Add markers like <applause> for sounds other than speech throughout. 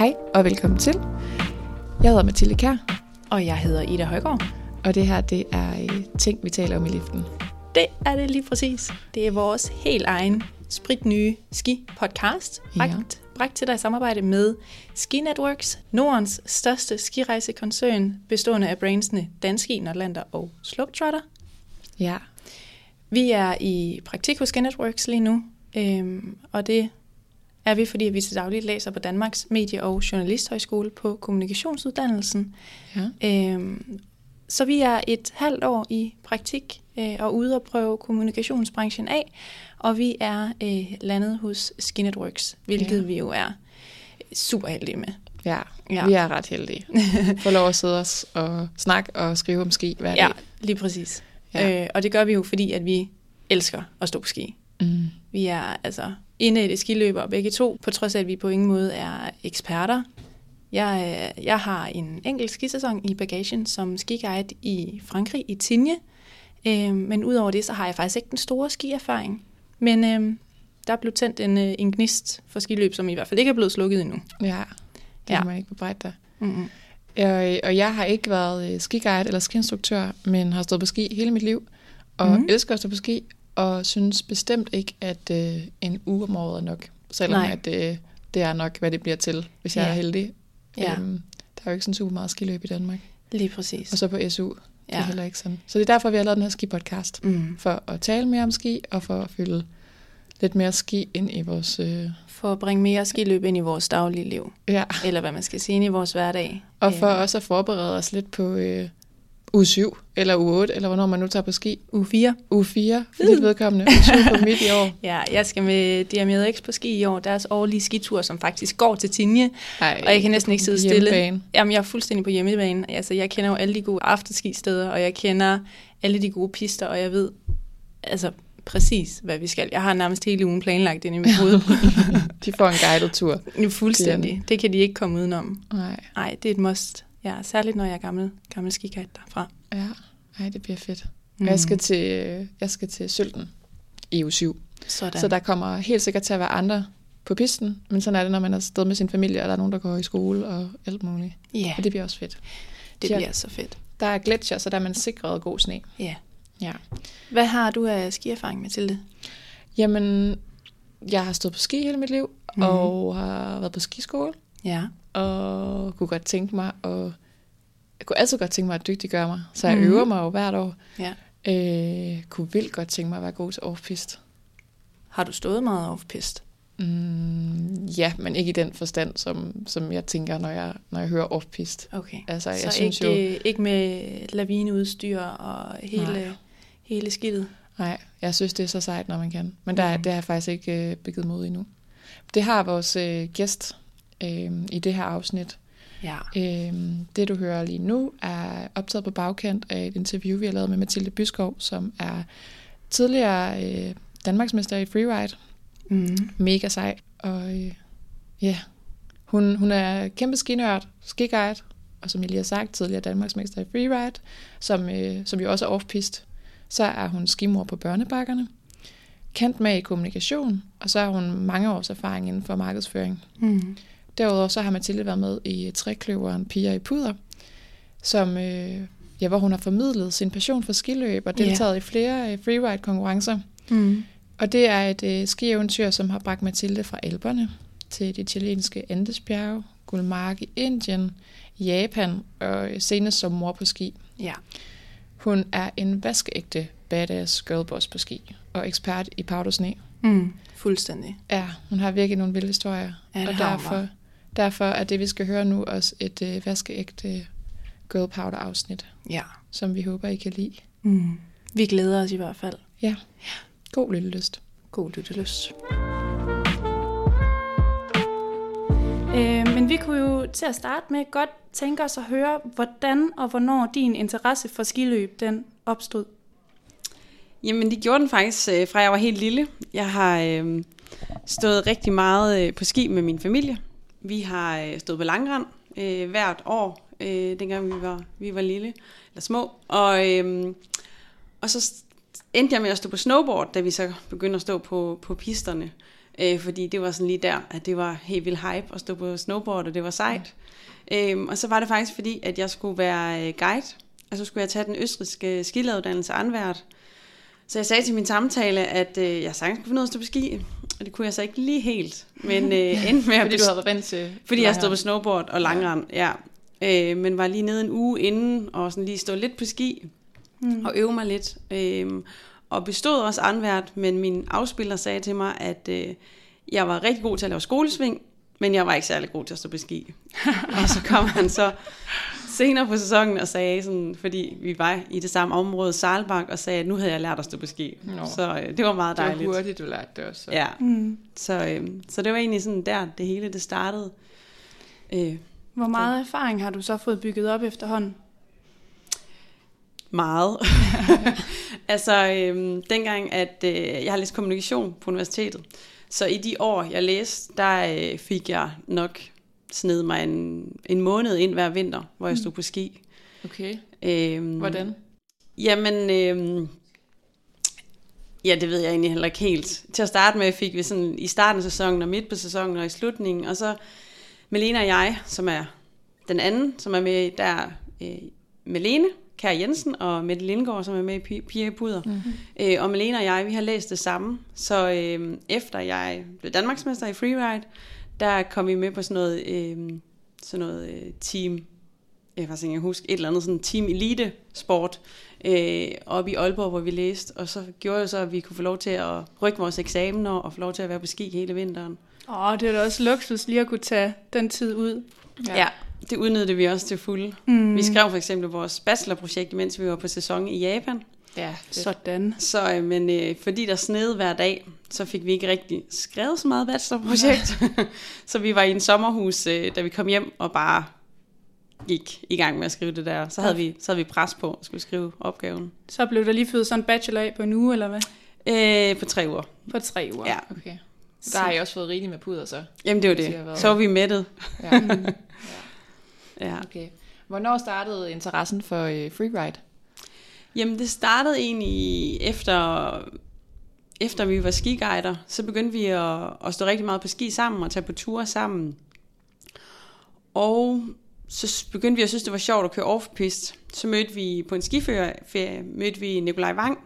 Hej og velkommen til. Jeg hedder Mathilde Kær, Og jeg hedder Ida Højgaard. og det her det er øh, ting, vi taler om i liften. Det er det lige præcis. Det er vores helt egen spritnye ski-podcast, bragt, ja. bragt til dig i samarbejde med Ski Networks, Nordens største skirejsekoncern, bestående af brandsene Danski, Nordlander og Slopetrotter. Ja, Vi er i praktik hos Ski Networks lige nu, øhm, og det er vi, fordi vi til dagligt læser på Danmarks Medie- og Journalisthøjskole på kommunikationsuddannelsen. ja. Øhm, så vi er et halvt år i praktik øh, og ude at prøve kommunikationsbranchen af, og vi er øh, landet hos Skinetworks, hvilket Ja. ja. vi jo er super heldige med. ja. Ja. vi er ret heldige. <laughs> Få lov at sidde os og snakke og skrive om ski hver Ja, dag. lige præcis. Ja. Ja. Øh, og det gør vi jo, fordi at vi elsker at stå på ski. Mm. Vi er altså inde i det skiløber begge to, på trods af, at vi på ingen måde er eksperter. Jeg, øh, jeg har en enkelt skisæson i bagagen som skiguide i Frankrig, i Tignes. Øh, men udover det, så har jeg faktisk ikke den store skierfaring. Men øh, der er blevet tændt en, øh, en gnist for skiløb, som i hvert fald ikke er blevet slukket endnu. Ja, det ja. Må jeg ikke bebrejde dig. Mm-hmm. Og, og jeg har ikke været øh, skiguide eller skiinstruktør, men har stået på ski hele mit liv, og mm. Mhm. elsker at stå på ski, og synes bestemt ikke, at øh, en uge om året er nok, selvom Nej. at, øh, det er nok, hvad det bliver til, hvis jeg Ja. er heldig. Ja. Øhm, der er jo ikke sådan super meget skiløb i Danmark. Lige præcis. Og så på SU, det er Ja. heller ikke sådan. Så det er derfor, vi har lavet den her ski-podcast, Mm. for at tale mere om ski, og for at fylde lidt mere ski ind i vores... Øh, For at bringe mere skiløb ind i vores daglige liv. ja, Eller hvad man skal sige, ind i vores hverdag. og for Øh, også at forberede os lidt på øh, uge 7, eller uge 8, eller hvornår man nu tager på ski. Uge 4. Uge 4, for dit vedkommende. Uge 7 på midt i år. <laughs> Ja, jeg skal med DMX på ski i år. Deres årlige skitur, som faktisk går til Tinje. Ej, Og jeg kan næsten ikke sidde stille. hjemmebane. Jamen, jeg er fuldstændig på hjemmebane. Altså, jeg kender jo alle de gode afterski-steder, og jeg kender alle de gode pister, og jeg ved altså præcis, hvad vi skal. Jeg har nærmest hele ugen planlagt ind i mit hoved. <laughs> De får en guided tur. <laughs> fuldstændig. Det kan de ikke komme udenom. Nej, Nej, det er et must. Ja, særligt når jeg er gammel, gammel skiguide derfra. ja. Ej, det bliver fedt. Mm. Og jeg skal til, jeg skal til Sølten i uge 7. Sådan. Så der kommer helt sikkert til at være andre på pisten, men sådan er det, når man er afsted med sin familie, og der er nogen, der går i skole og alt muligt. Ja, Og det bliver også fedt. det Ja. bliver så fedt. Der er gletsjer, så der er man sikret god sne. Ja. Ja. Hvad har du af skierfaring, Mathilde? Jamen, jeg har stået på ski hele mit liv, mm. og har været på skiskole, Ja. Og kunne godt tænke mig at... Jeg kunne altid godt tænke mig at dygtiggøre mig, så jeg mm. øver mig jo hvert år. ja. Øh, kunne vildt godt tænke mig at være god til off-pist. Har du stået meget off-pist? Mm, ja, men ikke i den forstand, som, som jeg tænker, når jeg, når jeg hører off-pist. Okay. Altså, så jeg synes ikke, jo... ikke med lavineudstyr og hele, Nej. hele skidtet? Nej, jeg synes, det er så sejt, når man kan. Men der, Mm. det har jeg faktisk ikke øh, begivet mod endnu. Det har vores øh, gæst øh, i det her afsnit. Ja. Øh, det, du hører lige nu, er optaget på bagkant af et interview, vi har lavet med Mathilde Byskov, som er tidligere øh, Danmarksmester i freeride. Mm. Mega sej. Og øh, ja, hun, hun er kæmpe skinørd, skiguide, og som jeg lige har sagt, tidligere Danmarksmester i freeride, som, øh, som jo også er off-pist. Så er hun skimor på børnebakkerne, kendt med i kommunikation, og så har hun mange års erfaring inden for markedsføring. Mm. Derudover så har Mathilde været med i Trækløveren Piger i Puder, som, øh, ja, hvor hun har formidlet sin passion for skiløb og deltaget i flere øh, freeride-konkurrencer. Mm. Og det er et øh, skieventyr, som har bragt Mathilde fra Alperne til de chilenske Andesbjerge, Gulmarg i Indien, Japan og øh, senest som mor på ski. Ja. Hun er en vaskeægte badass girlboss på ski og ekspert i powdersne. Mm. Fuldstændig. Ja, hun har virkelig nogle vilde historier. Ja, det og derfor, bare. Derfor er det, vi skal høre nu, også et øh, vaskeægte girl powder afsnit, Ja. som vi håber, I kan lide. Mm. Vi glæder os i hvert fald. Ja, god lille lyst. God lyttelyst. Øh, men vi kunne jo til at starte med godt tænke os at høre, hvordan og hvornår din interesse for skiløb den opstod. Jamen, det gjorde den faktisk, øh, fra jeg var helt lille. Jeg har øh, stået rigtig meget øh, på ski med min familie. Vi har øh, stået på langrand øh, hvert år, øh, dengang vi var, vi var lille, eller små. Og, øh, og så endte jeg med at stå på snowboard, da vi så begyndte at stå på, på pisterne. Øh, fordi det var sådan lige der, at det var helt vildt hype at stå på snowboard, og det var sejt. Øhm, og så var det faktisk fordi, at jeg skulle være øh, guide, og så skulle jeg tage den østriske skiladuddannelse anvært. Så jeg sagde til min samtale, at øh, jeg sagtens kunne finde ud af at stå på ski, og det kunne jeg så ikke lige helt. Men øh, <laughs> endte med at Fordi du havde været vant til... fordi jeg stod på snowboard og langrand, ja. Øh, men var lige nede en uge inden, og sådan lige stå lidt på ski, mm. og øve mig lidt. Øh, og bestod også anvært, men min afspiller sagde til mig, at øh, jeg var rigtig god til at lave skolesving, men jeg var ikke særlig god til at stå på ski. <laughs> og så kom han så senere på sæsonen og sagde, sådan, fordi vi var i det samme område, Saalbach, og sagde, at nu havde jeg lært at stå på ski. Nå. Så øh, det var meget Det var dejligt. hurtigt, du lærte det også. så. Ja, Mm. så, øh, så det var egentlig sådan der, det hele det startede. Øh, Hvor meget erfaring har du så fået bygget op efterhånden? Meget. <laughs> altså, øhm, dengang, at øh, jeg har læst kommunikation på universitetet, så i de år, jeg læste, der øh, fik jeg nok sned mig en, en måned ind hver vinter, hvor jeg stod på ski. Okay. Øhm, Hvordan? Jamen, øhm, ja, det ved jeg egentlig heller ikke helt. Til at starte med fik vi sådan i starten af sæsonen, og midt på sæsonen, og i slutningen, og så Melena og jeg, som er den anden, som er med der, øh, Melene Kær Jensen og Mette Lindgaard, som er med i Pi- Piger i Puder. Mm-hmm. Øh, og Melena og jeg, vi har læst det samme. Så øh, efter jeg blev Danmarksmester i freeride, der kom vi med på sådan noget, øh, sådan noget øh, team, jeg kan ikke huske, et eller andet sådan team elite sport, øh, oppe i Aalborg, hvor vi læste. Og så gjorde det så, at vi kunne få lov til at rykke vores eksamener og få lov til at være på ski hele vinteren. Åh, det er da også luksus lige at kunne tage den tid ud. Ja, ja det udnyttede vi også til fulde. Mm. Vi skrev for eksempel vores bachelorprojekt, mens vi var på sæson i Japan. Ja, Sådan. Så, øh, men øh, fordi der snede hver dag, så fik vi ikke rigtig skrevet så meget bachelorprojekt. <laughs> så vi var i en sommerhus, øh, da vi kom hjem og bare gik i gang med at skrive det der. Så havde vi, så havde vi pres på at skulle skrive opgaven. Så blev der lige født sådan en bachelor af på en uge, eller hvad? Øh, på tre uger. På tre uger. Ja. Okay. Der har jeg også fået rigeligt med puder, så. Jamen det var Det været- Så var vi mættet. Ja. <laughs> Ja. okay. Hvornår startede interessen for øh, freeride? Jamen det startede egentlig efter, efter vi var skiguider, så begyndte vi at, at stå rigtig meget på ski sammen og tage på ture sammen. Og så begyndte vi at synes, det var sjovt at køre off-pist. Så mødte vi på en skiferie, mødte vi Nikolaj Wang,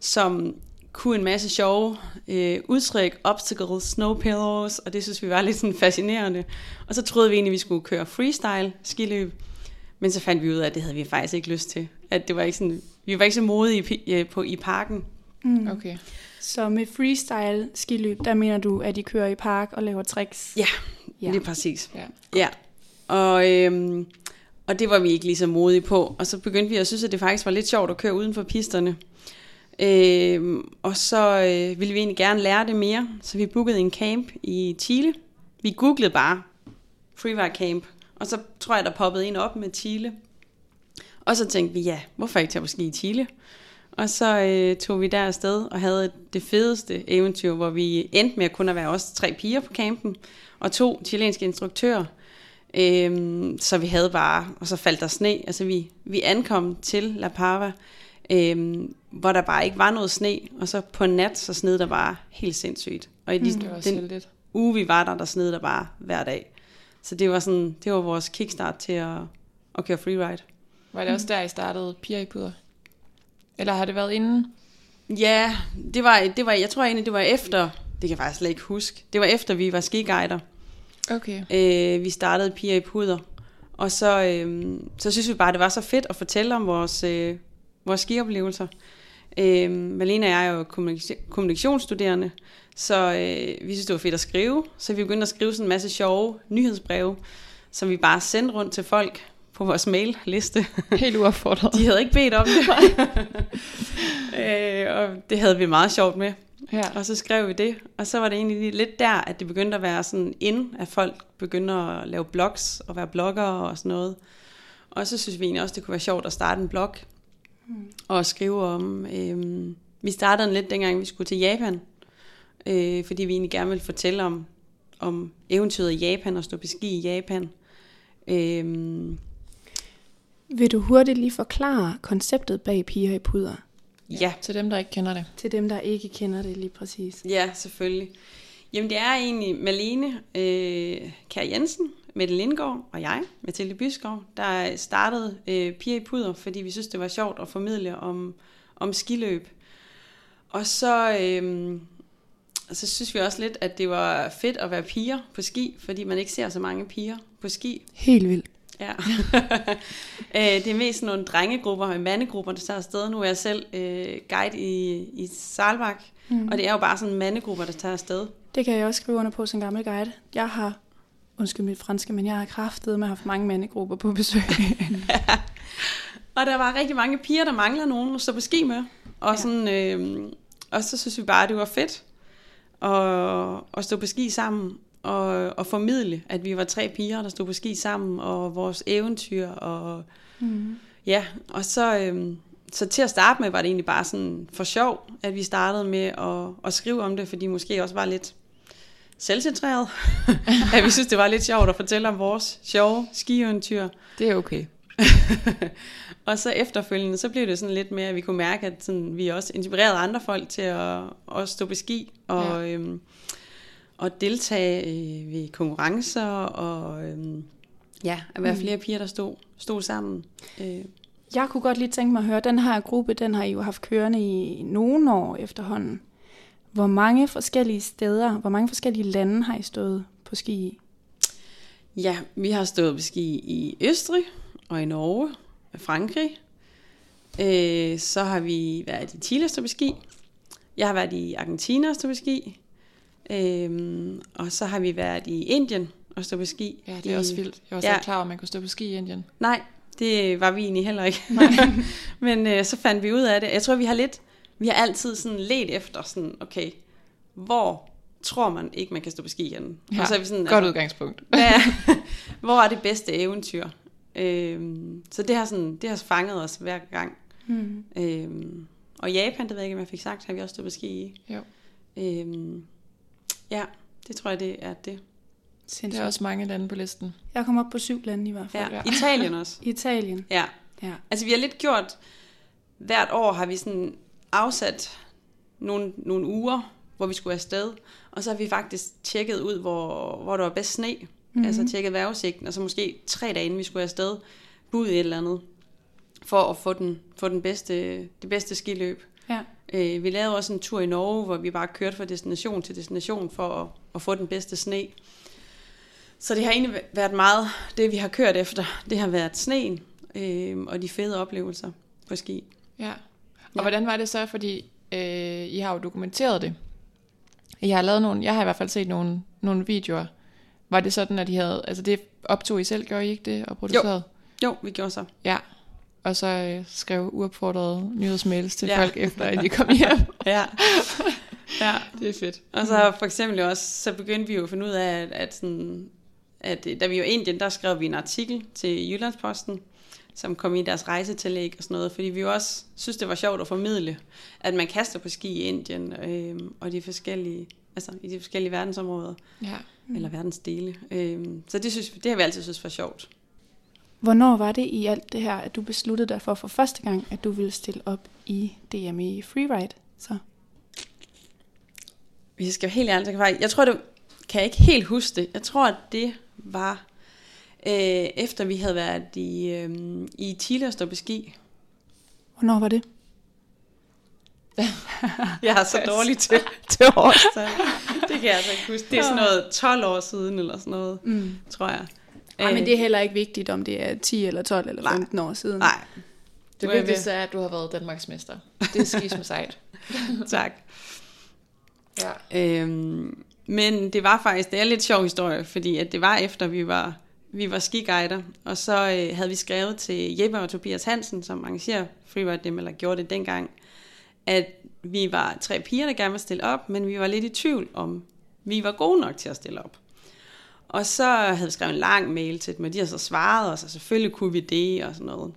som kunne en masse sjove øh, udtryk, obstacles, snow pillows, og det synes vi var lidt sådan fascinerende. Og så troede vi egentlig, at vi skulle køre freestyle skiløb, men så fandt vi ud af, at det havde vi faktisk ikke lyst til. At det var ikke sådan, vi var ikke så modige i, øh, på, i parken. Mm. Okay. Så med freestyle skiløb, der mener du, at I kører i park og laver tricks? Ja, Ja. ja. lige præcis. Ja. Ja, og, øhm, og det var vi ikke lige så modige på. Og så begyndte vi at synes, at det faktisk var lidt sjovt at køre uden for pisterne. Øhm, og så øh, ville vi egentlig gerne lære det mere, så vi bookede en camp i Chile. Vi googlede bare freeride camp, og så tror jeg, der poppede en op med Chile. Og så tænkte vi, ja, hvorfor ikke tage ski i Chile? Og så øh, tog vi der afsted og havde det fedeste eventyr, hvor vi endte med at kun at være os tre piger på campen, og to chilenske instruktører. Øhm, så vi havde bare, og så faldt der sne. Altså vi, vi ankom til La Pava, øhm, hvor der bare ikke var noget sne, og så på nat, så sned der bare helt sindssygt. Og i de, Det var også den heldigt. uge, vi var der, der sned der bare hver dag. Så det var, sådan, det var vores kickstart til at, at køre freeride. Var det også der, I startede piger i puder? Eller har det været inden? Ja, det var, det var, jeg tror egentlig, det var efter, det kan jeg faktisk slet ikke huske, det var efter, vi var skiguider. Okay. Øh, vi startede Piger i Puder. Og så, øh, så synes vi bare, det var så fedt at fortælle om vores, øh, vores skioplevelser. Øh, Malene og jeg er jo kommunika- kommunikationsstuderende, så øh, vi synes, det var fedt at skrive. Så vi begyndte at skrive sådan en masse sjove nyhedsbreve, som vi bare sendte rundt til folk på vores mailliste. <laughs> Helt uaffordret. De havde ikke bedt om det. <laughs> øh, og det havde vi meget sjovt med. Ja. Og så skrev vi det, og så var det egentlig lidt der, at det begyndte at være sådan ind, at folk begyndte at lave blogs og være bloggere og sådan noget. Og så synes vi egentlig også, det kunne være sjovt at starte en blog og skrive om... Øhm, vi startede den lidt dengang, vi skulle til Japan, øh, fordi vi egentlig gerne ville fortælle om, om eventyret i Japan og stå på ski i Japan. Øhm, Vil du hurtigt lige forklare konceptet bag piger i puder? ja, Til dem, der ikke kender det. Til dem, der ikke kender det lige præcis. Ja, selvfølgelig. Jamen det er egentlig Malene øh, Kær Jensen, Mette Lindgaard og jeg, Mathilde Byskov, der startede øh, Piger i Puder, fordi vi synes, det var sjovt at formidle om, om skiløb. Og så, øh, så synes vi også lidt, at det var fedt at være piger på ski, fordi man ikke ser så mange piger på ski. Helt vildt. Ja. <laughs> Øh, det er mest nogle drengegrupper og mandegrupper, der tager afsted. Nu er jeg selv øh, guide i, i Saalbach, mm. og det er jo bare sådan mandegrupper, der tager afsted. Det kan jeg også skrive under på som gammel guide. Jeg har, undskyld mit franske, men jeg har kraftet med haft mange mandegrupper på besøg. ja. <laughs> Og der var rigtig mange piger, der mangler nogen stå på ski med. Og, ja. sådan, øh, og så synes vi bare, at det var fedt at, at stå på ski sammen og, og formidle, at vi var tre piger, der stod på ski sammen, og vores eventyr, og mm. ja, og så, øhm, så til at starte med var det egentlig bare sådan for sjov, at vi startede med at, at skrive om det, fordi måske også var lidt selvcentreret, <laughs> at vi synes, det var lidt sjovt at fortælle om vores sjove skieventyr. Det er okay. <laughs> og så efterfølgende, så blev det sådan lidt mere, at vi kunne mærke, at sådan, vi også inspirerede andre folk til at også stå på ski, og ja. øhm, og deltage øh, ved konkurrencer, og øh, ja, at være mm. flere piger, der stod, stod sammen. Øh. Jeg kunne godt lige tænke mig at høre, den her gruppe, den har I jo haft kørende i nogle år efterhånden. Hvor mange forskellige steder, hvor mange forskellige lande har I stået på ski i? Ja, vi har stået på ski i Østrig og i Norge, og Frankrig. Øh, så har vi været i Chile og på ski. Jeg har været i Argentina og på ski. Øhm, og så har vi været i Indien og stå på ski. Ja, det er i, også vildt. Jeg var ja. klar over, at man kunne stå på ski i Indien. Nej, det var vi egentlig heller ikke. <laughs> Men øh, så fandt vi ud af det. Jeg tror, vi har lidt, vi har altid sådan let efter sådan, okay, hvor tror man ikke, man kan stå på ski igen? Ja, og så er vi sådan, godt altså, udgangspunkt. ja, <laughs> <laughs> hvor er det bedste eventyr? Øhm, så det har, sådan, det har fanget os hver gang. Mm. Øhm, og Japan, det ved jeg ikke, om jeg fik sagt, har vi også stået på ski i. Jo. Øhm, Ja, det tror jeg, det er det. Sindssygt. Der er også mange lande på listen. Jeg kommer op på syv lande i hvert fald. Ja. ja. Italien også. <laughs> Italien. Ja. ja. Altså vi har lidt gjort, hvert år har vi sådan afsat nogle, nogle uger, hvor vi skulle afsted, og så har vi faktisk tjekket ud, hvor, hvor der var bedst sne. Mm-hmm. Altså tjekket vejrudsigten, og så måske tre dage inden vi skulle afsted, budet et eller andet, for at få den, få den bedste, det bedste skiløb. Ja. Øh, vi lavede også en tur i Norge, hvor vi bare kørte fra destination til destination for at, at få den bedste sne. Så det har egentlig været meget det, vi har kørt efter. Det har været sneen øh, og de fede oplevelser på ski. Ja. Og ja. hvordan var det så, fordi øh, I har jo dokumenteret det. Jeg har lavet nogle, jeg har i hvert fald set nogle, nogle videoer. Var det sådan, at I havde, altså det optog I selv, gjorde I ikke det, og producerede? Jo, jo vi gjorde så. Ja, og så øh, skrev uopfordrede nyhedsmails til ja. folk, efter at de kom hjem. <laughs> ja. ja, det er fedt. Og så for eksempel også, så begyndte vi jo at finde ud af, at, at, sådan, at da vi var i Indien, der skrev vi en artikel til Jyllandsposten, som kom i deres rejsetillæg og sådan noget, fordi vi jo også synes, det var sjovt at formidle, at man kaster på ski i Indien øh, og de forskellige, altså i de forskellige verdensområder, ja. mm. eller verdensdele. Øh, så det, synes, det har vi altid synes var sjovt. Hvornår var det i alt det her, at du besluttede dig for for første gang, at du ville stille op i DME Freeride? Så. Jeg skal være helt ærlig, jeg tror, det kan jeg ikke helt huske det. Jeg tror, at det var øh, efter vi havde været i, øh, i Chile og stå på ski. Hvornår var det? <laughs> jeg er så dårlig til, <laughs> til årstal. <laughs> Det kan jeg altså ikke huske. Det er sådan noget 12 år siden eller sådan noget, mm. tror jeg. Nej, men det er heller ikke vigtigt, om det er 10 eller 12 eller 15 Nej. år siden. Nej. Det vigtigste er, at du har været Danmarks mester. <laughs> Det er skis med sejt. <laughs> tak. Ja. Øhm, men det var faktisk, det er en lidt sjov historie, fordi at det var efter vi var, vi var skiguider, og så øh, havde vi skrevet til Jeppe og Tobias Hansen, som arrangerer Freeride dem, eller gjorde det dengang, at vi var tre piger, der gerne ville stille op, men vi var lidt i tvivl om, vi var gode nok til at stille op. Og så havde vi skrevet en lang mail til dem, og de har så svaret os, og selvfølgelig kunne vi det, og sådan noget.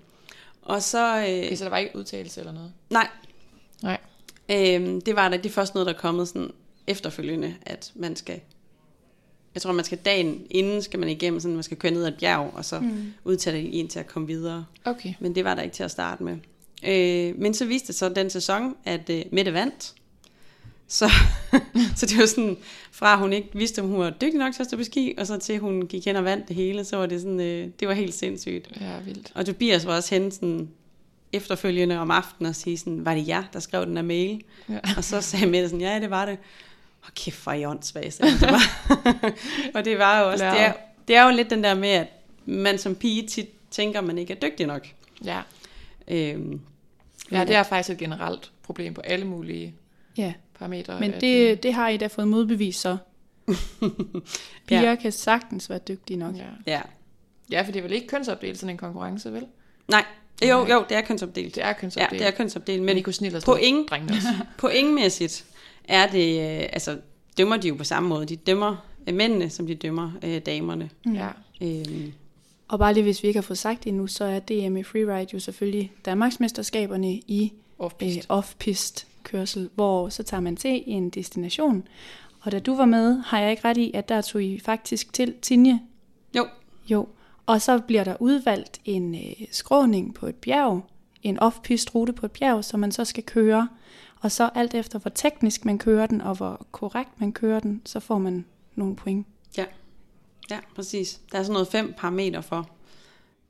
Og så... Øh, okay, så der var ikke udtalelse eller noget? Nej. Nej. Øhm, det var da det første noget, der er kommet sådan efterfølgende, at man skal... Jeg tror, man skal dagen inden, skal man igennem, sådan, man skal køre ned ad et bjerg, og så mm. udtage det en til at komme videre. Okay. Men det var der ikke til at starte med. Øh, men så viste det så den sæson, at øh, Mette vandt. Så, <laughs> så det var sådan, fra hun ikke vidste, om hun var dygtig nok til at stå på ski, og så til hun gik hen og vandt det hele, så var det sådan, øh, det var helt sindssygt. Ja, vildt. Og Tobias var også hen sådan, efterfølgende om aftenen og sige sådan, var det jer, der skrev den der mail? Ja. <laughs> Og så sagde Mette sådan, ja, det var det. Og kæft, hvor er I åndssvagt, <laughs> og det var jo også, det er, det er jo lidt den der med, at man som pige tit tænker, man ikke er dygtig nok. Ja. Øhm, ja, det er faktisk et generelt problem på alle mulige Ja, parametre. men at, det, øh, det har I da fået modbevis så. <laughs> Piger Ja. kan sagtens være dygtige nok. Ja. ja. ja, for det er vel ikke kønsopdelt sådan en konkurrence, vel? Nej, jo, jo, det er kønsopdelt. Det er Ja, kønsopdelt. det er kønsopdelt, men men I kunne snille på afsted, ingen- drengene også. <laughs> pointmæssigt er det, øh, altså dømmer de jo på samme måde. De dømmer øh, mændene, som de dømmer øh, damerne. Ja. Øhm, Og bare lige hvis vi ikke har fået sagt det endnu, så er DM i freeride jo selvfølgelig Danmarksmesterskaberne i øh, Off-pist. Kørsel, hvor så tager man til en destination. Og da du var med, har jeg ikke ret i, at der tog I faktisk til Tinje. jo, Jo. Og så bliver der udvalgt en øh, skråning på et bjerg, en off-pist rute på et bjerg, som man så skal køre. Og så alt efter, hvor teknisk man kører den, og hvor korrekt man kører den, så får man nogle point. Ja, præcis. Der er sådan noget fem parametre for,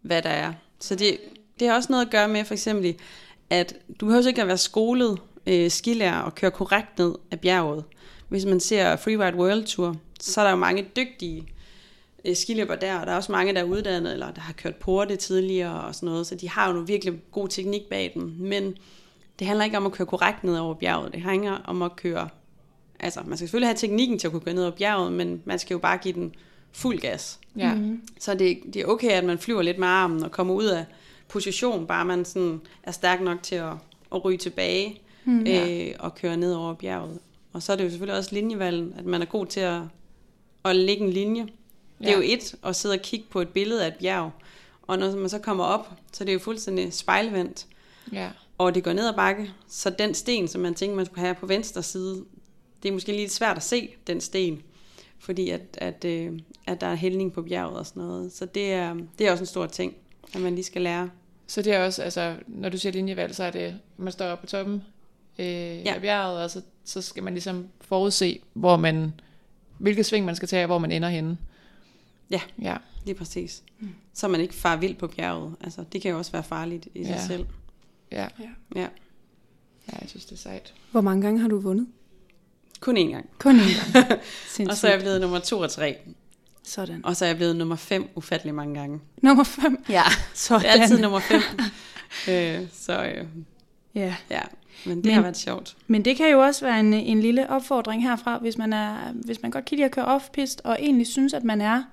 hvad der er. Så det, det har også noget at gøre med for eksempel, at du behøver ikke at være skolet øh, skilærer og køre korrekt ned af bjerget. Hvis man ser Freeride World Tour, så er der jo mange dygtige øh, skiløber der, og der er også mange, der er uddannet, eller der har kørt porte tidligere og sådan noget, så de har jo nogle virkelig god teknik bag dem. Men det handler ikke om at køre korrekt ned over bjerget. Det handler om at køre... Altså, man skal selvfølgelig have teknikken til at kunne køre ned over bjerget, men man skal jo bare give den fuld gas. Ja. Mm. Så det, det er okay, at man flyver lidt med armen og kommer ud af position, bare man sådan er stærk nok til at, at ryge tilbage Mm. øh, og køre ned over bjerget. Og så er det jo selvfølgelig også linjevalgen, at man er god til at, at lægge en linje. Det er Ja. jo et at sidde og kigge på et billede af et bjerg, og når man så kommer op, så er det jo fuldstændig spejlvendt, ja. og det går ned ad bakke, så den sten, som man tænker, man skulle have på venstre side, det er måske lige lidt svært at se, den sten, fordi at, at, øh, at der er hældning på bjerget og sådan noget. Så det er, det er også en stor ting, at man lige skal lære. Så det er også, altså, når du siger linjevalg, så er det, man står oppe på toppen øh, ja. af bjerget, og så, så skal man ligesom forudse, hvor man, hvilket sving man skal tage, og hvor man ender henne. Ja. Ja, Lige præcis. Mm. Så man ikke far vild på bjerget. Altså, det kan jo også være farligt i sig Ja. selv. ja. Ja. Ja, jeg synes, det er sejt. Hvor mange gange har du vundet? Kun én gang. Kun én gang. <laughs> Og så er jeg blevet nummer to og tre. Sådan. Og så er jeg blevet nummer fem ufattelig mange gange. Nummer 5. Ja, Sådan. det er altid nummer fem. <laughs> øh, så øh, Ja. ja, men det Men- har været sjovt. Men det kan jo også være en, en lille opfordring herfra, hvis man, er, hvis man godt kan lide at køre off-pist, og egentlig synes, at man er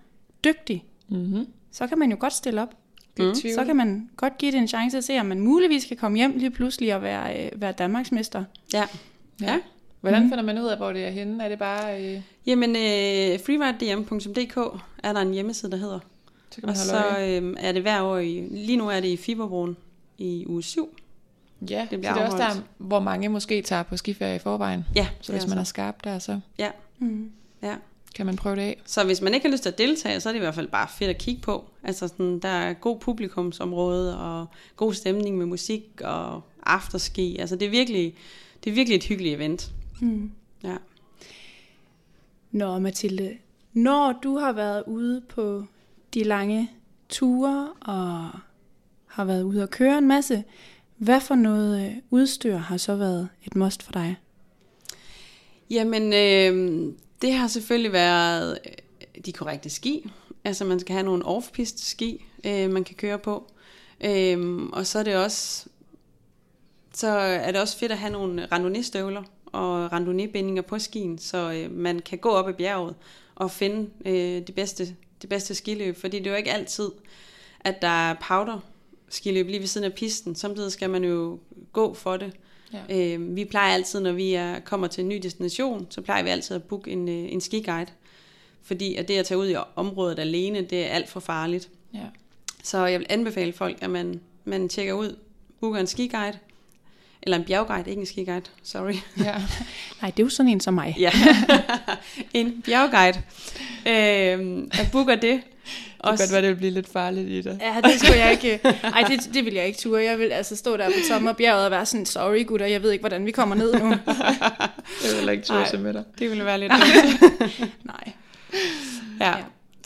dygtig, Mm-hmm. så kan man jo godt stille op. Mm. Så kan man godt give det en chance at se, om man muligvis kan komme hjem lige pludselig og være, øh, være Danmarksmester. Ja. Ja. Hvordan Mhm. finder man ud af, hvor det er henne? Er det bare, øh, Jamen, øh, freeridedm.dk er der en hjemmeside, der hedder. så kan man Og holde så øh, er det hver år, i, lige nu er det i Fiberbroen i uge 7. Ja, det bliver så det er også der, afholdt. hvor mange måske tager på skiferie i forvejen. Ja, Så det hvis er man er skarp der, så Ja, Mm. ja. kan man prøve det af. Så hvis man ikke har lyst til at deltage, så er det i hvert fald bare fedt at kigge på. Altså sådan, der er god publikumsområde og god stemning med musik og afterski. Altså det er virkelig, det er virkelig et hyggeligt event. Mm. Ja. Nå, Mathilde, når du har været ude på de lange ture og har været ude at køre en masse, hvad for noget øh, udstyr har så været et must for dig? Jamen, øh, det har selvfølgelig været øh, de korrekte ski. Altså man skal have nogle off-piste ski, øh, man kan køre på. Øh, og så er det også så er det også fedt at have nogle randonistøvler og randonébindinger på skien, så øh, man kan gå op ad bjerget og finde øh, det, bedste, det bedste skiløb. Fordi det er jo ikke altid, at der er powder skiløb lige ved siden af pisten. Samtidig skal man jo gå for det. Ja. Øh, vi plejer altid, når vi er, kommer til en ny destination, så plejer vi altid at booke en, øh, en skiguide. Fordi at det at tage ud i området alene, det er alt for farligt. Ja. Så jeg vil anbefale folk, at man, man tjekker ud, booker en skiguide, eller en bjergguide, ikke en skiguide, sorry. ja. <laughs> Nej, det er jo sådan en som mig. Ja, <laughs> en bjergguide. Øh, at booker det, Det kan godt være, det vil blive lidt farligt i det. Ja, det skulle jeg ikke. Ej, det, det vil jeg ikke ture. Jeg vil altså stå der på toppen af bjerget og være sådan, sorry gutter, jeg ved ikke, hvordan vi kommer ned nu. <laughs> Jeg vil ikke Nej. turde med dig. Det ville være lidt. <laughs> Nej. ja. Ja.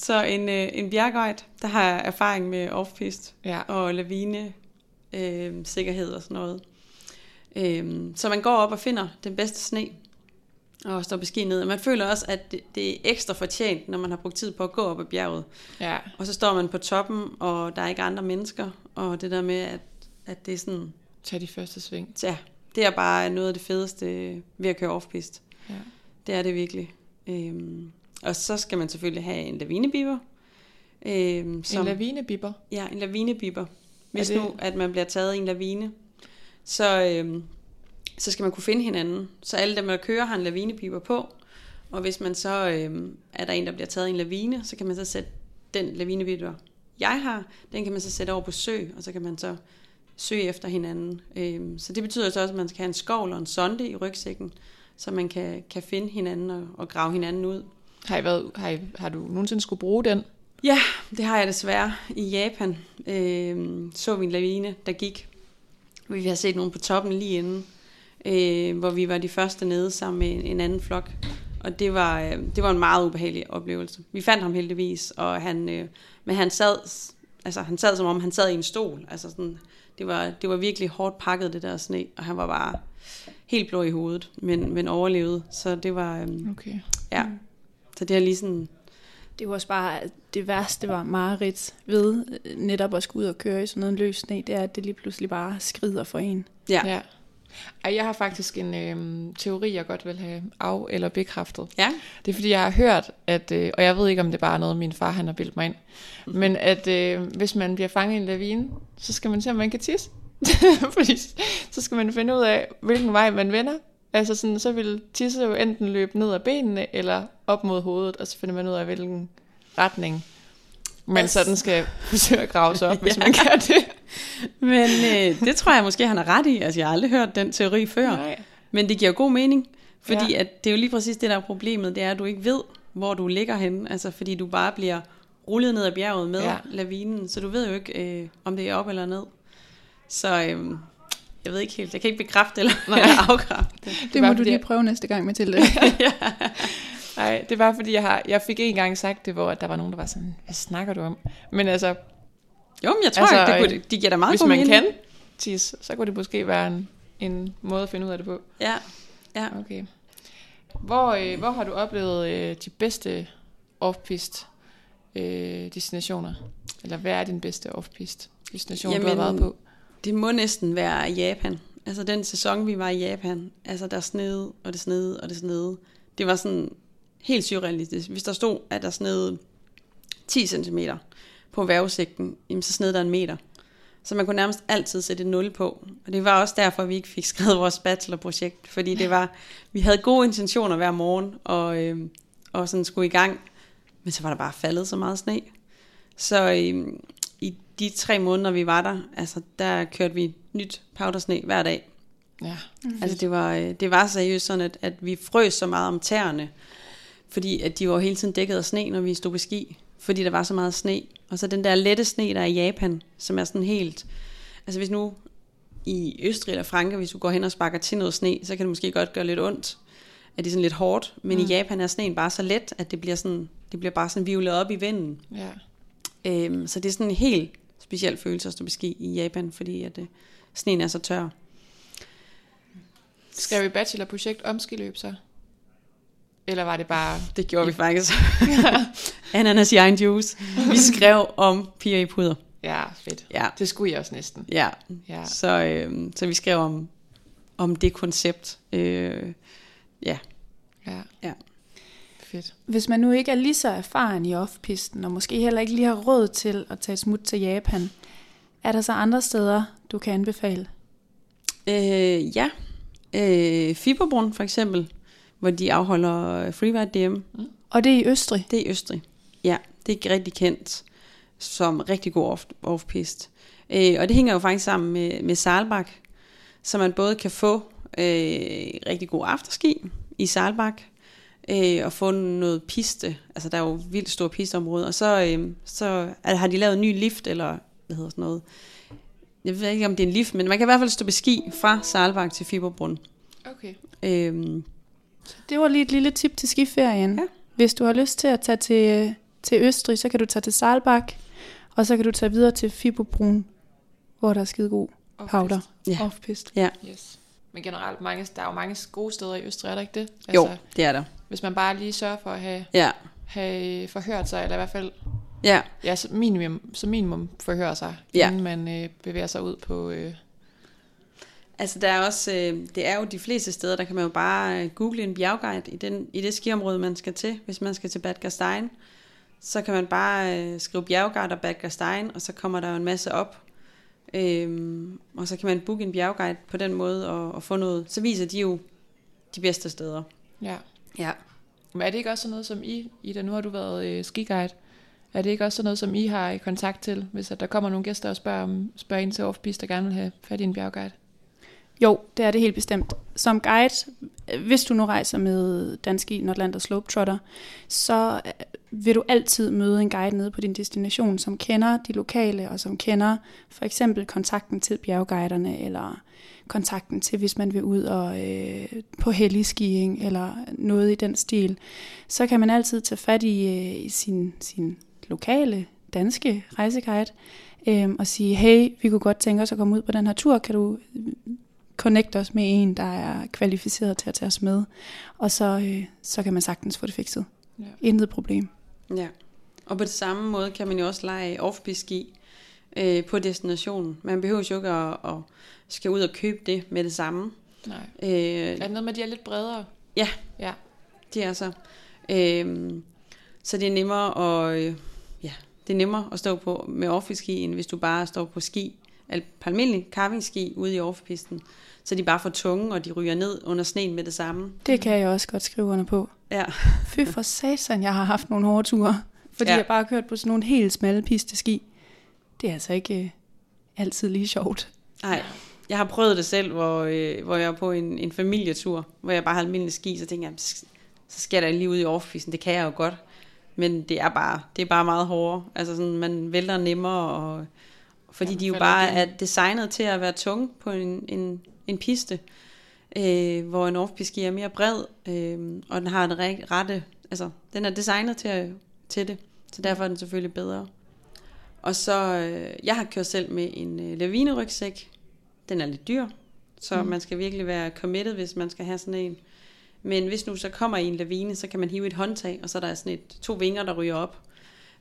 Så en, øh, en bjergguide, der har erfaring med off-piste Ja. og lavine, øh, sikkerhed og sådan noget. Øh, så man går op og finder den bedste sne, og står på ned. Man føler også, at det, det er ekstra fortjent, når man har brugt tid på at gå op ad bjerget. Ja. Og så står man på toppen, og der er ikke andre mennesker, og det der med, at, at det er sådan, Tag de første sving. ja, det er bare noget af det fedeste ved at køre off-piste. Ja. Det er det virkelig. Øhm, og så skal man selvfølgelig have en lavinebiber. Øhm, En som, lavinebibber. ja, en lavinebiber. Hvis det- nu, at man bliver taget i en lavine, så, øhm, så skal man kunne finde hinanden. Så alle dem, der kører, har en lavinebiber på. Og hvis man så øhm, er der en, der bliver taget i en lavine, så kan man så sætte den lavinebiber, jeg har, den kan man så sætte over på sø, og så kan man så søge efter hinanden. Øhm, så det betyder så også, at man skal have en skovl og en sonde i rygsækken, så man kan, kan finde hinanden og, og grave hinanden ud. Har, I været, har, I, har du nogensinde skulle bruge den? Ja, det har jeg desværre. I Japan øh, så vi en lavine, der gik. Vi har set nogen på toppen lige inden, øh, hvor vi var de første nede sammen med en, en anden flok. Og det var, øh, det var en meget ubehagelig oplevelse. Vi fandt ham heldigvis, og han, øh, men han sad, altså, han sad som om han sad i en stol. Altså sådan, det, var, det var virkelig hårdt pakket, det der sne, og han var bare helt blå i hovedet, men, men overlevede. Så det var, øh, Okay. ja. Så det er lige sådan, Det var også bare det værste var Marit ved øh, netop at skulle ud og køre i sådan noget løs sne, det er, at det lige pludselig bare skrider for en. ja. Ja. Ej, jeg har faktisk en øhm, teori, jeg godt vil have af- eller bekræftet. Ja, Det er fordi, jeg har hørt, at, øh, og jeg ved ikke, om det bare er noget, min far han har bildt mig ind, men at øh, hvis man bliver fanget i en lavine, så skal man se, om man kan tisse. <laughs> fordi så skal man finde ud af, hvilken vej man vender. Altså sådan, så vil tisse jo enten løbe ned ad benene, eller op mod hovedet, og så finder man ud af, hvilken retning man Altså. sådan skal forsøge at grave sig op, hvis man <laughs> kan det. Men øh, det tror jeg måske, han har ret i. Altså, jeg har aldrig hørt den teori før. Nej. Men det giver jo god mening. Fordi Ja. ja. at det er jo lige præcis det, der er problemet. Det er, at du ikke ved, hvor du ligger henne. Altså, fordi du bare bliver rullet ned ad bjerget med Ja. ja. lavinen. Så du ved jo ikke, øh, om det er op eller ned. Så øh, jeg ved ikke helt. Jeg kan ikke bekræfte eller <laughs> afkræfte. det. Det må du lige prøve næste gang, Mathilde. <laughs> Nej, det var fordi, jeg, har, jeg fik en gang sagt det, hvor der var nogen, der var sådan, hvad snakker du om? Men altså, Jo, men jeg tror, Altså, altså, det, kunne, det giver da meget hvis man mening. kan tisse, så kunne det måske være en, en måde at finde ud af det på. Ja, ja. Okay. Hvor, øh, hvor har du oplevet øh, de bedste off-pist øh, destinationer? Eller hvad er din bedste off-pist destination, Jamen, du har været på? Det må næsten være Japan. Altså den sæson, vi var i Japan, altså der snede, og det snede, og det snede. Det var sådan helt surrealistisk. Hvis der stod, at der snede 10 cm på vejrudsigten, jamen så snede der en meter. Så man kunne nærmest altid sætte et 0 på. Og det var også derfor, vi ikke fik <laughs> skrevet vores bachelorprojekt. Fordi det var, vi havde gode intentioner hver morgen, og, øh, og sådan skulle i gang. Men så var der bare faldet så meget sne. Så øh, i de tre måneder, vi var der, altså der kørte vi nyt powdersne hver dag. Ja. Altså det var, øh, det var seriøst sådan, at, at vi frøs så meget om tæerne, fordi at de var hele tiden dækket af sne, når vi stod på ski, fordi der var så meget sne. Og så den der lette sne, der er i Japan, som er sådan helt... Altså hvis nu i Østrig eller Frankrig, hvis du går hen og sparker til noget sne, så kan det måske godt gøre lidt ondt, at det er sådan lidt hårdt. Men mm. i Japan er sneen bare så let, at det bliver, sådan, det bliver bare sådan vivlet op i vinden. ja. Øhm, så det er sådan en helt speciel følelse at stå på ski i Japan, fordi at øh, sneen er så tør. Skrev I bachelorprojekt om skiløb så? Eller var det bare... Det gjorde vi faktisk. <laughs> Ananas i egen juice. Vi skrev om piger i puder. Ja, fedt. Ja, Det skulle jeg også næsten. ja. Ja. Så, øh, så vi skrev om, om det koncept. Øh, ja. Ja. Ja. Fedt. Hvis man nu ikke er lige så erfaren i off-pisten, og måske heller ikke lige har råd til at tage et smut til Japan, er der så andre steder, du kan anbefale? Øh, ja. Øh, Fiberbrunn for eksempel, hvor de afholder freeride DM. Og det er i Østrig. Det er i Østrig. Ja, det er rigtig kendt som rigtig god off- off-pist. Øh, og det hænger jo faktisk sammen med, med Saalbach, så man både kan få øh, rigtig god afterski i Saalbach, øh, og få noget piste. Altså, der er jo vildt store pisteområder. Og så, øh, så er, har de lavet en ny lift, eller hvad hedder sådan noget. Jeg ved ikke, om det er en lift, men man kan i hvert fald stå på ski fra Saalbach til Fiberbrunn. Okay. Det var lige et lille tip til skiferien. Ja. Hvis du har lyst til at tage til, til Østrig, så kan du tage til Saalbach, og så kan du tage videre til Fiberbrunn, hvor der er skide god powder. Ja. Off-pist. ja, Yes. Men generelt, mange, der er jo mange gode steder i Østrig, er der ikke det? jo, det er der. Hvis man bare lige sørger for at have, Ja, have forhørt sig, eller i hvert fald ja, ja, som minimum, som minimum forhøre sig, Ja. inden man øh, bevæger sig ud på... Øh, Altså der er også, øh, det er jo de fleste steder, der kan man jo bare øh, google en bjergguide i, den, i det skiområde, man skal til. Hvis man skal til Bad Gastein, så kan man bare øh, skrive bjergguide og Bad Gastein, og så kommer der jo en masse op. Øhm, og så kan man booke en bjergguide på den måde og, og få noget. Så viser de jo de bedste steder. ja. Ja. Men er det ikke også sådan noget, som I, Ida, nu har du været øh, skiguide, er det ikke også sådan noget, som I har i kontakt til, hvis at der kommer nogle gæster og spørger, om, spørger ind til off der gerne vil have fat i en bjergguide? Jo, det er det helt bestemt. Som guide, øh, hvis du nu rejser med Danski Nordland og Slope Trotter, så øh, vil du altid møde en guide nede på din destination, som kender de lokale, og som kender for eksempel kontakten til bjergguiderne, eller kontakten til, hvis man vil ud og øh, på helligskiing, eller noget i den stil. Så kan man altid tage fat i, øh, i sin, sin lokale danske rejseguide, øh, og sige, hey, vi kunne godt tænke os at komme ud på den her tur, kan du connect os med en, der er kvalificeret til at tage os med. Og så, øh, så kan man sagtens få det fikset. Ja. Intet problem. Ja, og på det samme måde kan man jo også lege off ski øh, på destinationen. Man behøver jo ikke at, at skal ud og købe det med det samme. Nej. Øh, Er det noget med, at de er lidt bredere? Ja. Ja. det er så. Øh, så det er nemmere at, øh, ja, det er nemmere at stå på med off ski, end hvis du bare står på ski, almindelig carving-ski ude i off-pisten. Så de er bare for tunge, og de ryger ned under sneen med det samme. Det kan jeg også godt skrive under på. Ja, Fy for satan, jeg har haft nogle hårde ture. Fordi Ja. jeg bare har kørt på sådan nogle helt smalle pisteski. Det er altså ikke øh, altid lige sjovt. Nej, jeg har prøvet det selv, hvor, øh, hvor jeg var på en, en familietur, hvor jeg bare havde almindelig ski, så tænkte jeg, så skal jeg da lige ud i off det kan jeg jo godt. Men det er bare, det er bare meget hårdere. Altså sådan, man vælter nemmere, og, fordi Ja, man de jo bare er designet til at være tunge på en, en, en piste, øh, hvor en off er mere bred, øh, og den har re- rette, altså den er designet til, til det, så derfor er den selvfølgelig bedre. Og så, øh, jeg har kørt selv med en øh, lavinerygsæk. Den er lidt dyr, så mm. man skal virkelig være committed, hvis man skal have sådan en. Men hvis nu så kommer i en lavine, så kan man hive et håndtag, og så er der sådan et, to vinger, der ryger op.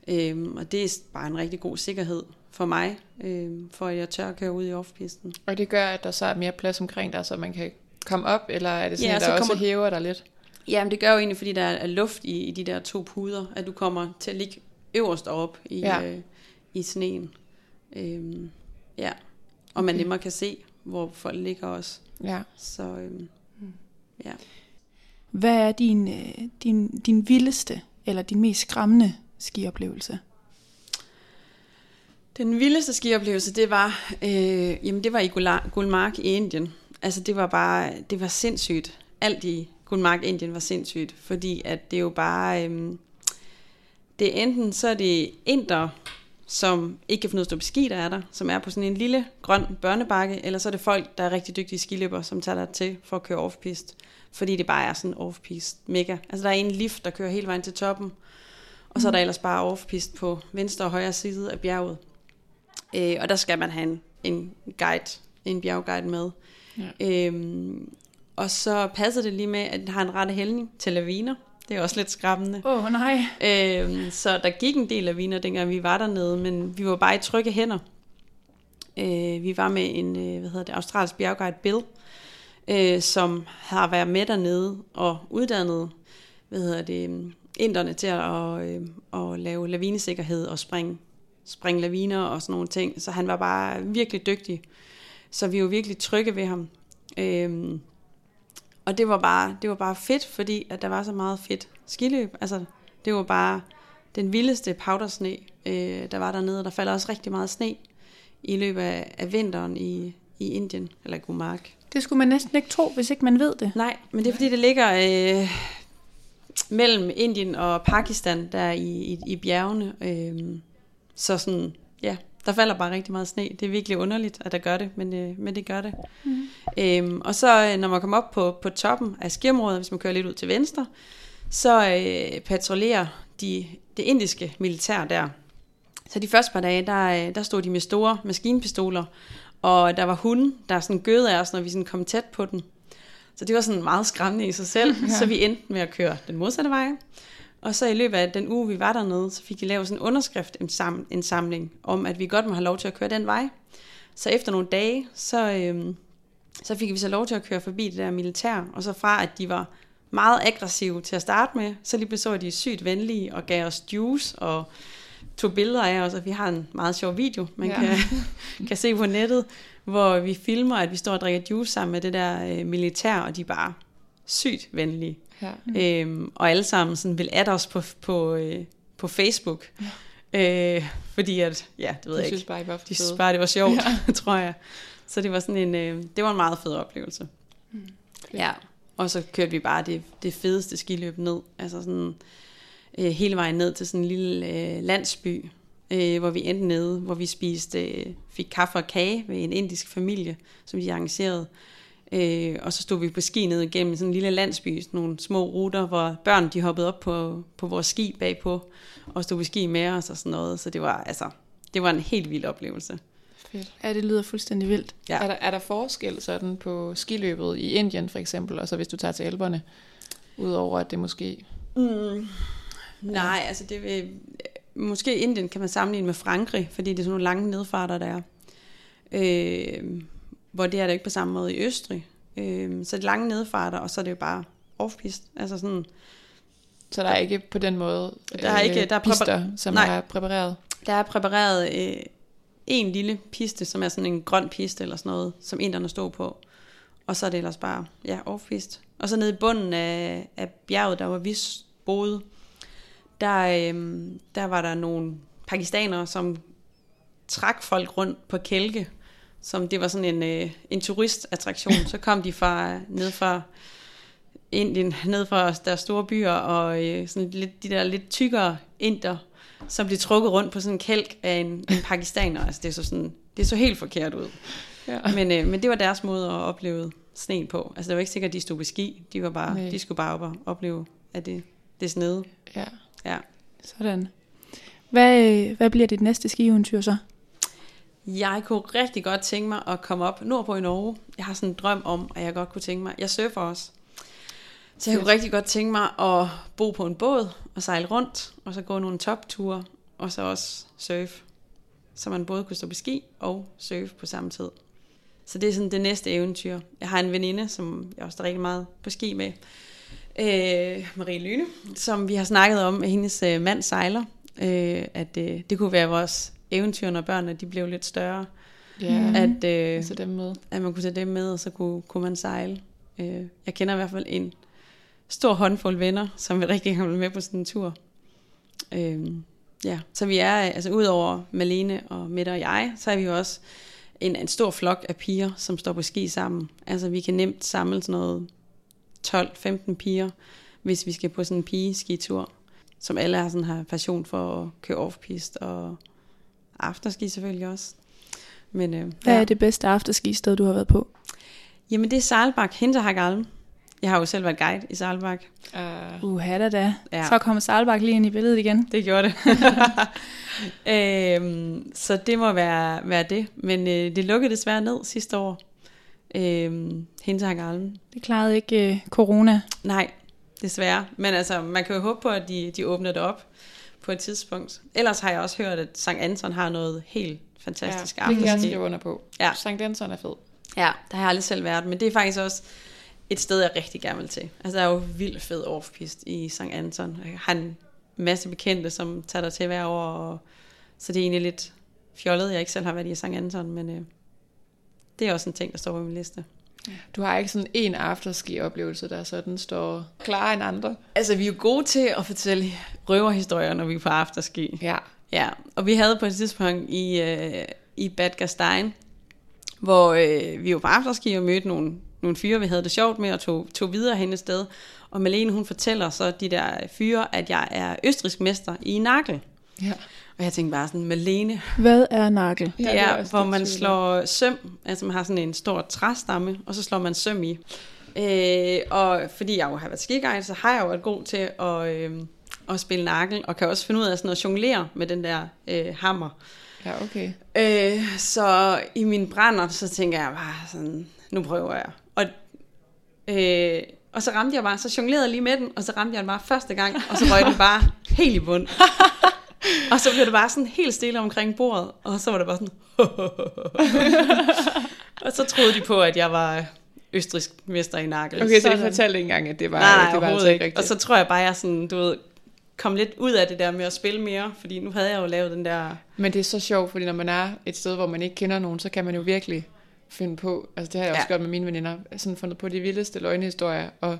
Øhm, og det er bare en rigtig god sikkerhed for mig, øhm, for at jeg tør at køre ud i offpisten. Og det gør, at der så er mere plads omkring dig, så man kan komme op, eller er det sådan, Ja, at så der også kommer- hæver dig lidt? Jamen det gør jo egentlig, fordi der er luft i, i de der to puder, at du kommer til at ligge øverst op i, Ja. øh, i sneen. Øhm, ja, og man Okay. nemmere kan se, hvor folk ligger også. Ja. Så øhm, ja. Hvad er din, øh, din, din vildeste eller din mest skræmmende skioplevelse? Den vildeste skioplevelse, det var, øh, jamen det var i Gulmark Gulmarg i Indien. Altså det var bare, det var sindssygt. Alt i Gulmarg i Indien var sindssygt, fordi at det er jo bare, øh, det er enten så er det inder, som ikke kan finde ud af at stå på ski, der er der, som er på sådan en lille grøn børnebakke, eller så er det folk, der er rigtig dygtige skiløbere, som tager der til for at køre off-pist, fordi det bare er sådan off-pist mega. Altså der er en lift, der kører hele vejen til toppen, og så er der ellers bare off-pist på venstre og højre side af bjerget. Øh, og der skal man have en, en guide, en bjergguide med. Ja. Øhm, og så passer det lige med, at den har en rette hældning til laviner. Det er også lidt skræmmende. Åh oh, nej. Øhm, så der gik en del laviner, dengang vi var dernede, men vi var bare i trygge hænder. Øh, vi var med en, øh, hvad hedder det, australsk bjergguide Bill, øh, som har været med dernede og uddannet, hvad hedder det, øhm, inderne til at, øh, at lave lavinesikkerhed og springe, springe laviner og sådan nogle ting. Så han var bare virkelig dygtig. Så vi var virkelig trygge ved ham. Øhm, og det var bare, det var bare fedt, fordi at der var så meget fedt skiløb. Altså, det var bare den vildeste powdersne, øh, der var dernede. Der falder også rigtig meget sne i løbet af, af vinteren i, i Indien, eller Gumark. Det skulle man næsten ikke tro, hvis ikke man ved det. Nej, men det er fordi, det ligger øh, mellem Indien og Pakistan, der i, i, i bjergene. Øh, så sådan, ja, der falder bare rigtig meget sne. Det er virkelig underligt, at der gør det, men, øh, men det gør det. Mm. Øhm, og så øh, når man kommer op på, på toppen af skiområdet, hvis man kører lidt ud til venstre, så øh, patruljerer de, det indiske militær der. Så de første par dage, der, øh, der stod de med store maskinpistoler, og der var hunde, der sådan gød af os, når vi sådan kom tæt på den. Så det var sådan meget skræmmende i sig selv, <laughs> ja. så vi endte med at køre den modsatte vej. Og så i løbet af den uge, vi var dernede, så fik de lavet sådan en underskrift en samling om, at vi godt må have lov til at køre den vej. Så efter nogle dage, så, øhm, så fik vi så lov til at køre forbi det der militær, og så fra at de var meget aggressive til at starte med, så lige så de sygt venlige og gav os juice og tog billeder af os, og vi har en meget sjov video, man ja. kan, <laughs> kan se på nettet, hvor vi filmer, at vi står og drikker juice sammen med det der øh, militær, og de er bare sygt venlige. Ja. Øhm, og alle sammen sådan vil adde os på, på, øh, på Facebook. Ja. Øh, fordi at, ja, det ved de jeg synes ikke. Bare, I var de synes bare, det var sjovt, ja. <laughs> tror jeg. Så det var sådan en, øh, det var en meget fed oplevelse. Mm. Ja, og så kørte vi bare det, det fedeste skiløb ned. Altså sådan øh, hele vejen ned til sådan en lille øh, landsby, øh, hvor vi endte nede, hvor vi spiste, øh, fik kaffe og kage ved en indisk familie, som de arrangerede. Øh, og så stod vi på ski ned igennem sådan en lille landsby, sådan nogle små ruter, hvor børn de hoppede op på, på vores ski bagpå, og stod på ski med os og sådan noget. Så det var, altså, det var en helt vild oplevelse. Fedt. Ja, det lyder fuldstændig vildt. Ja. Er, der, er der forskel sådan på skiløbet i Indien for eksempel, og så hvis du tager til Alperne, udover at det måske... Mm. Nej, altså det vil, måske Indien kan man sammenligne med Frankrig, fordi det er sådan nogle lange nedfarter, der er. Øh, hvor det er det ikke på samme måde i Østrig. Øh, så det er lange nedfarter, og så er det jo bare off-pist. Altså sådan, så der er ikke på den måde der er ikke, der er pister, som nej, er præpareret? Der er præpareret øh, en lille piste, som er sådan en grøn piste eller sådan noget, som inderne står på. Og så er det ellers bare, ja, off-pist. Og så nede i bunden af, af bjerget, der var vi boede, der, øh, der var der nogle pakistanere, som trak folk rundt på kælke, som det var sådan en, øh, en turistattraktion. Så kom de fra ned fra Indien, ned fra deres store byer, og øh, sådan lidt, de der lidt tykkere inder, som blev trukket rundt på sådan en kælk af en, en pakistaner. Altså det er så sådan, det så helt forkert ud. Ja. Men, øh, men det var deres måde at opleve sne på. Altså det var ikke sikkert, at de stod på ski. De, var bare, de skulle bare op og opleve, at det, det snede. Ja. Ja. Sådan. Hvad, hvad bliver dit næste skieventyr så? Jeg kunne rigtig godt tænke mig at komme op nordpå i Norge. Jeg har sådan en drøm om, at jeg godt kunne tænke mig. Jeg surfer også. Så jeg kunne rigtig godt tænke mig at bo på en båd og sejle rundt, og så gå nogle topture, og så også surfe. Så man både kunne stå på ski og surfe på samme tid. Så det er sådan det næste eventyr. Jeg har en veninde, som jeg også er rigtig meget på ski med, øh, Marie Lyne, som vi har snakket om, at hendes øh, mand sejler, øh, at øh, det kunne være vores eventyr, når børnene de blev lidt større. Ja, at, øh, så dem med. at man kunne tage dem med, og så kunne, kunne man sejle. Øh, jeg kender i hvert fald en stor håndfuld venner, som vil rigtig gerne med på sådan en tur. Øh, ja, så vi er, altså udover Malene og Mette og jeg, så er vi jo også en, en stor flok af piger, som står på ski sammen. Altså vi kan nemt samle sådan noget 12-15 piger, hvis vi skal på sådan en pige-skitur, som alle har sådan har passion for at køre off-pist og afterski selvfølgelig også. Men, øh, Hvad ja. er det bedste afterski-sted, du har været på? Jamen det er Saalbach, Hinterhagalm. Jeg har jo selv været guide i Saalbach. Uh, uh da da. Ja. Så kommer Saalbach lige ind i billedet igen. Det gjorde det. <laughs> øhm, så det må være, være det. Men øh, det lukkede desværre ned sidste år. Øhm, Hinterhagalm. Det klarede ikke øh, corona. Nej, desværre. Men altså, man kan jo håbe på, at de, de åbner det op på et tidspunkt. Ellers har jeg også hørt, at St. Anton har noget helt fantastisk ja, det kan jeg skrive under på. Ja. St. Anton er fed. Ja, der har jeg aldrig selv været, men det er faktisk også et sted, jeg rigtig gerne vil til. Altså, der er jo vildt fed off-pist i St. Anton. Jeg har en masse bekendte, som tager der til hver år, og så det er egentlig lidt fjollet, jeg ikke selv har været i St. Anton, men øh, det er også en ting, der står på min liste. Du har ikke sådan en afterski-oplevelse, der sådan står klar end andre? Altså, vi er jo gode til at fortælle røverhistorier, når vi er på afterski. Ja. Ja, og vi havde på et tidspunkt i, øh, i Bad Gastein, hvor øh, vi var på afterski og mødte nogle, nogle fyre, vi havde det sjovt med, og tog, tog videre hen et sted. Og Malene, hun fortæller så de der fyre, at jeg er østrisk mester i nakkel. Ja. Og jeg tænkte bare sådan, Malene, Hvad er nakkel? det Ja, er, det hvor man tvivler. slår søm, altså man har sådan en stor træstamme, og så slår man søm i. Øh, og fordi jeg jo har været skiguide, så har jeg jo været god til at, øh, at spille nakkel, og kan også finde ud af sådan at jonglere med den der øh, hammer. Ja, okay. Øh, så i min brænder, så tænker jeg bare sådan, nu prøver jeg. Og, øh, og så ramte jeg bare, så jonglerede jeg lige med den, og så ramte jeg den bare første gang, og så røg den bare <laughs> helt i bund. Og så blev det bare sådan helt stille omkring bordet, og så var det bare sådan, <laughs> og så troede de på, at jeg var østrisk mester i nakkel. Okay, så de Sådan. fortalte ikke engang, at det var, Nej, nej, det var altså ikke. rigtigt. Og så tror jeg bare, jeg sådan, du ved, kom lidt ud af det der med at spille mere, fordi nu havde jeg jo lavet den der... Men det er så sjovt, fordi når man er et sted, hvor man ikke kender nogen, så kan man jo virkelig finde på, altså det har jeg også Ja. gjort med mine veninder, sådan fundet på de vildeste løgnehistorier, og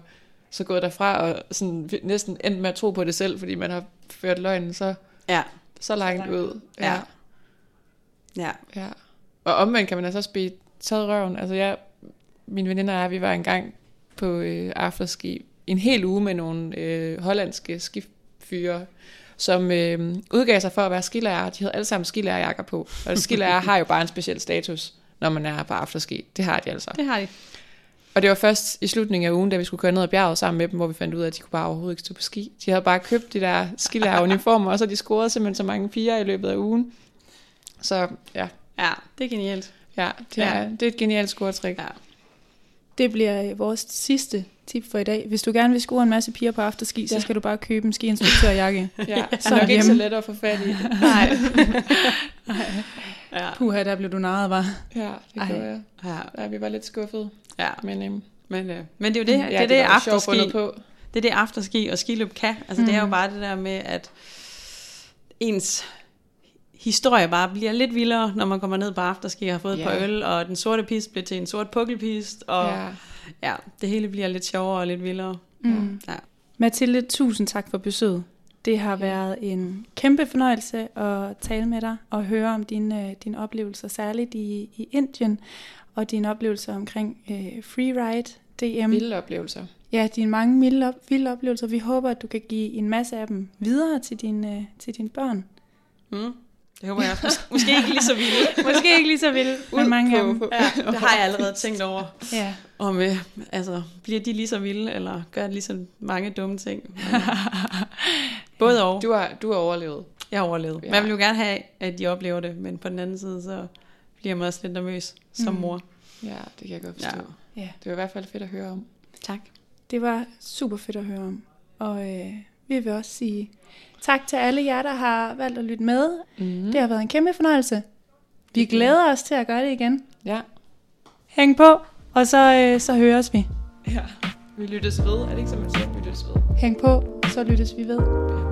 så gået derfra og sådan næsten endt med at tro på det selv, fordi man har ført løgnen så, Ja, så langt langt ud. Ja. ja. ja. Og omvendt kan man altså også blive taget røven. Altså jeg, mine veninder og jeg, vi var engang på øh, afterski en hel uge med nogle øh, hollandske skifyre, som øh, udgav sig for at være skilærer. De havde alle sammen skilærerjakker på. Og skilærer har jo bare en speciel status, når man er på afterski. Det har de altså. Det har de. Og det var først i slutningen af ugen, da vi skulle køre ned ad bjerget sammen med dem, hvor vi fandt ud af, at de kunne bare overhovedet ikke stå på ski. De havde bare købt de der skilæreruniformer, <laughs> og så de scoret simpelthen så mange piger i løbet af ugen. Så ja, Ja, det er genialt. ja, det, er, Ja. det er et genialt scoretrik. Ja. Det bliver øh, vores sidste tip for i dag. Hvis du gerne vil score en masse piger på afterski, så Ja. skal du bare købe en skiinstruktørjakke. Ja, Så så nok ikke så hjemme. let at få fat i. <laughs> Nej. <laughs> Ja. Puha, der blev du narret, var. Ja, det Ej. gjorde jeg. Ja. Ja, vi var lidt skuffede. ja. Men, øhm, Men, øh, men det er jo det, ja, det, er det, jo sjovt afterski, på. det er det afterski og skiløb kan. Altså mm. det er jo Mhm. bare det der med, at ens historie bare bliver lidt vildere, når man kommer ned på afterski og har fået et Ja. par øl, og den sorte pist bliver til en sort pukkelpist, og ja. Ja. ja, det hele bliver lidt sjovere og lidt vildere. Mm. Ja. Mathilde, tusind tak for besøget. Det har været en kæmpe fornøjelse at tale med dig og høre om dine, øh, dine oplevelser, særligt i, i Indien, og dine oplevelser omkring øh, freeride, DM. Vilde oplevelser. Ja, dine mange milde op, vilde oplevelser. Vi håber, at du kan give en masse af dem videre til, din, øh, til dine børn. Mm. Det håber jeg. Mås- Måske ikke lige så vildt. <laughs> Måske ikke lige så vilde, men mange af dem. på, Ja, <laughs> det har jeg allerede tænkt over. Ja. Om, øh, altså, bliver de lige så vilde, eller gør de lige så mange dumme ting? Men, <laughs> Både og. Du har, du har overlevet. Jeg har overlevet. Ja. Man vil jo gerne have, at de oplever det, men på den anden side, så bliver man også lidt nervøs som Mm. mor. Ja, det kan jeg godt forstå. Ja. ja, Det var i hvert fald fedt at høre om. Tak. det var super fedt at høre om. Og øh, vi vil også sige tak til alle jer, der har valgt at lytte med. Mm. Det har været en kæmpe fornøjelse. Vi glæder os til at gøre det igen. Ja. Hæng på, og så, øh, så høres vi. ja. Vi lyttes ved. Er det ikke, som man siger, vi lyttes ved? Hæng på, så lyttes vi ved. Ja.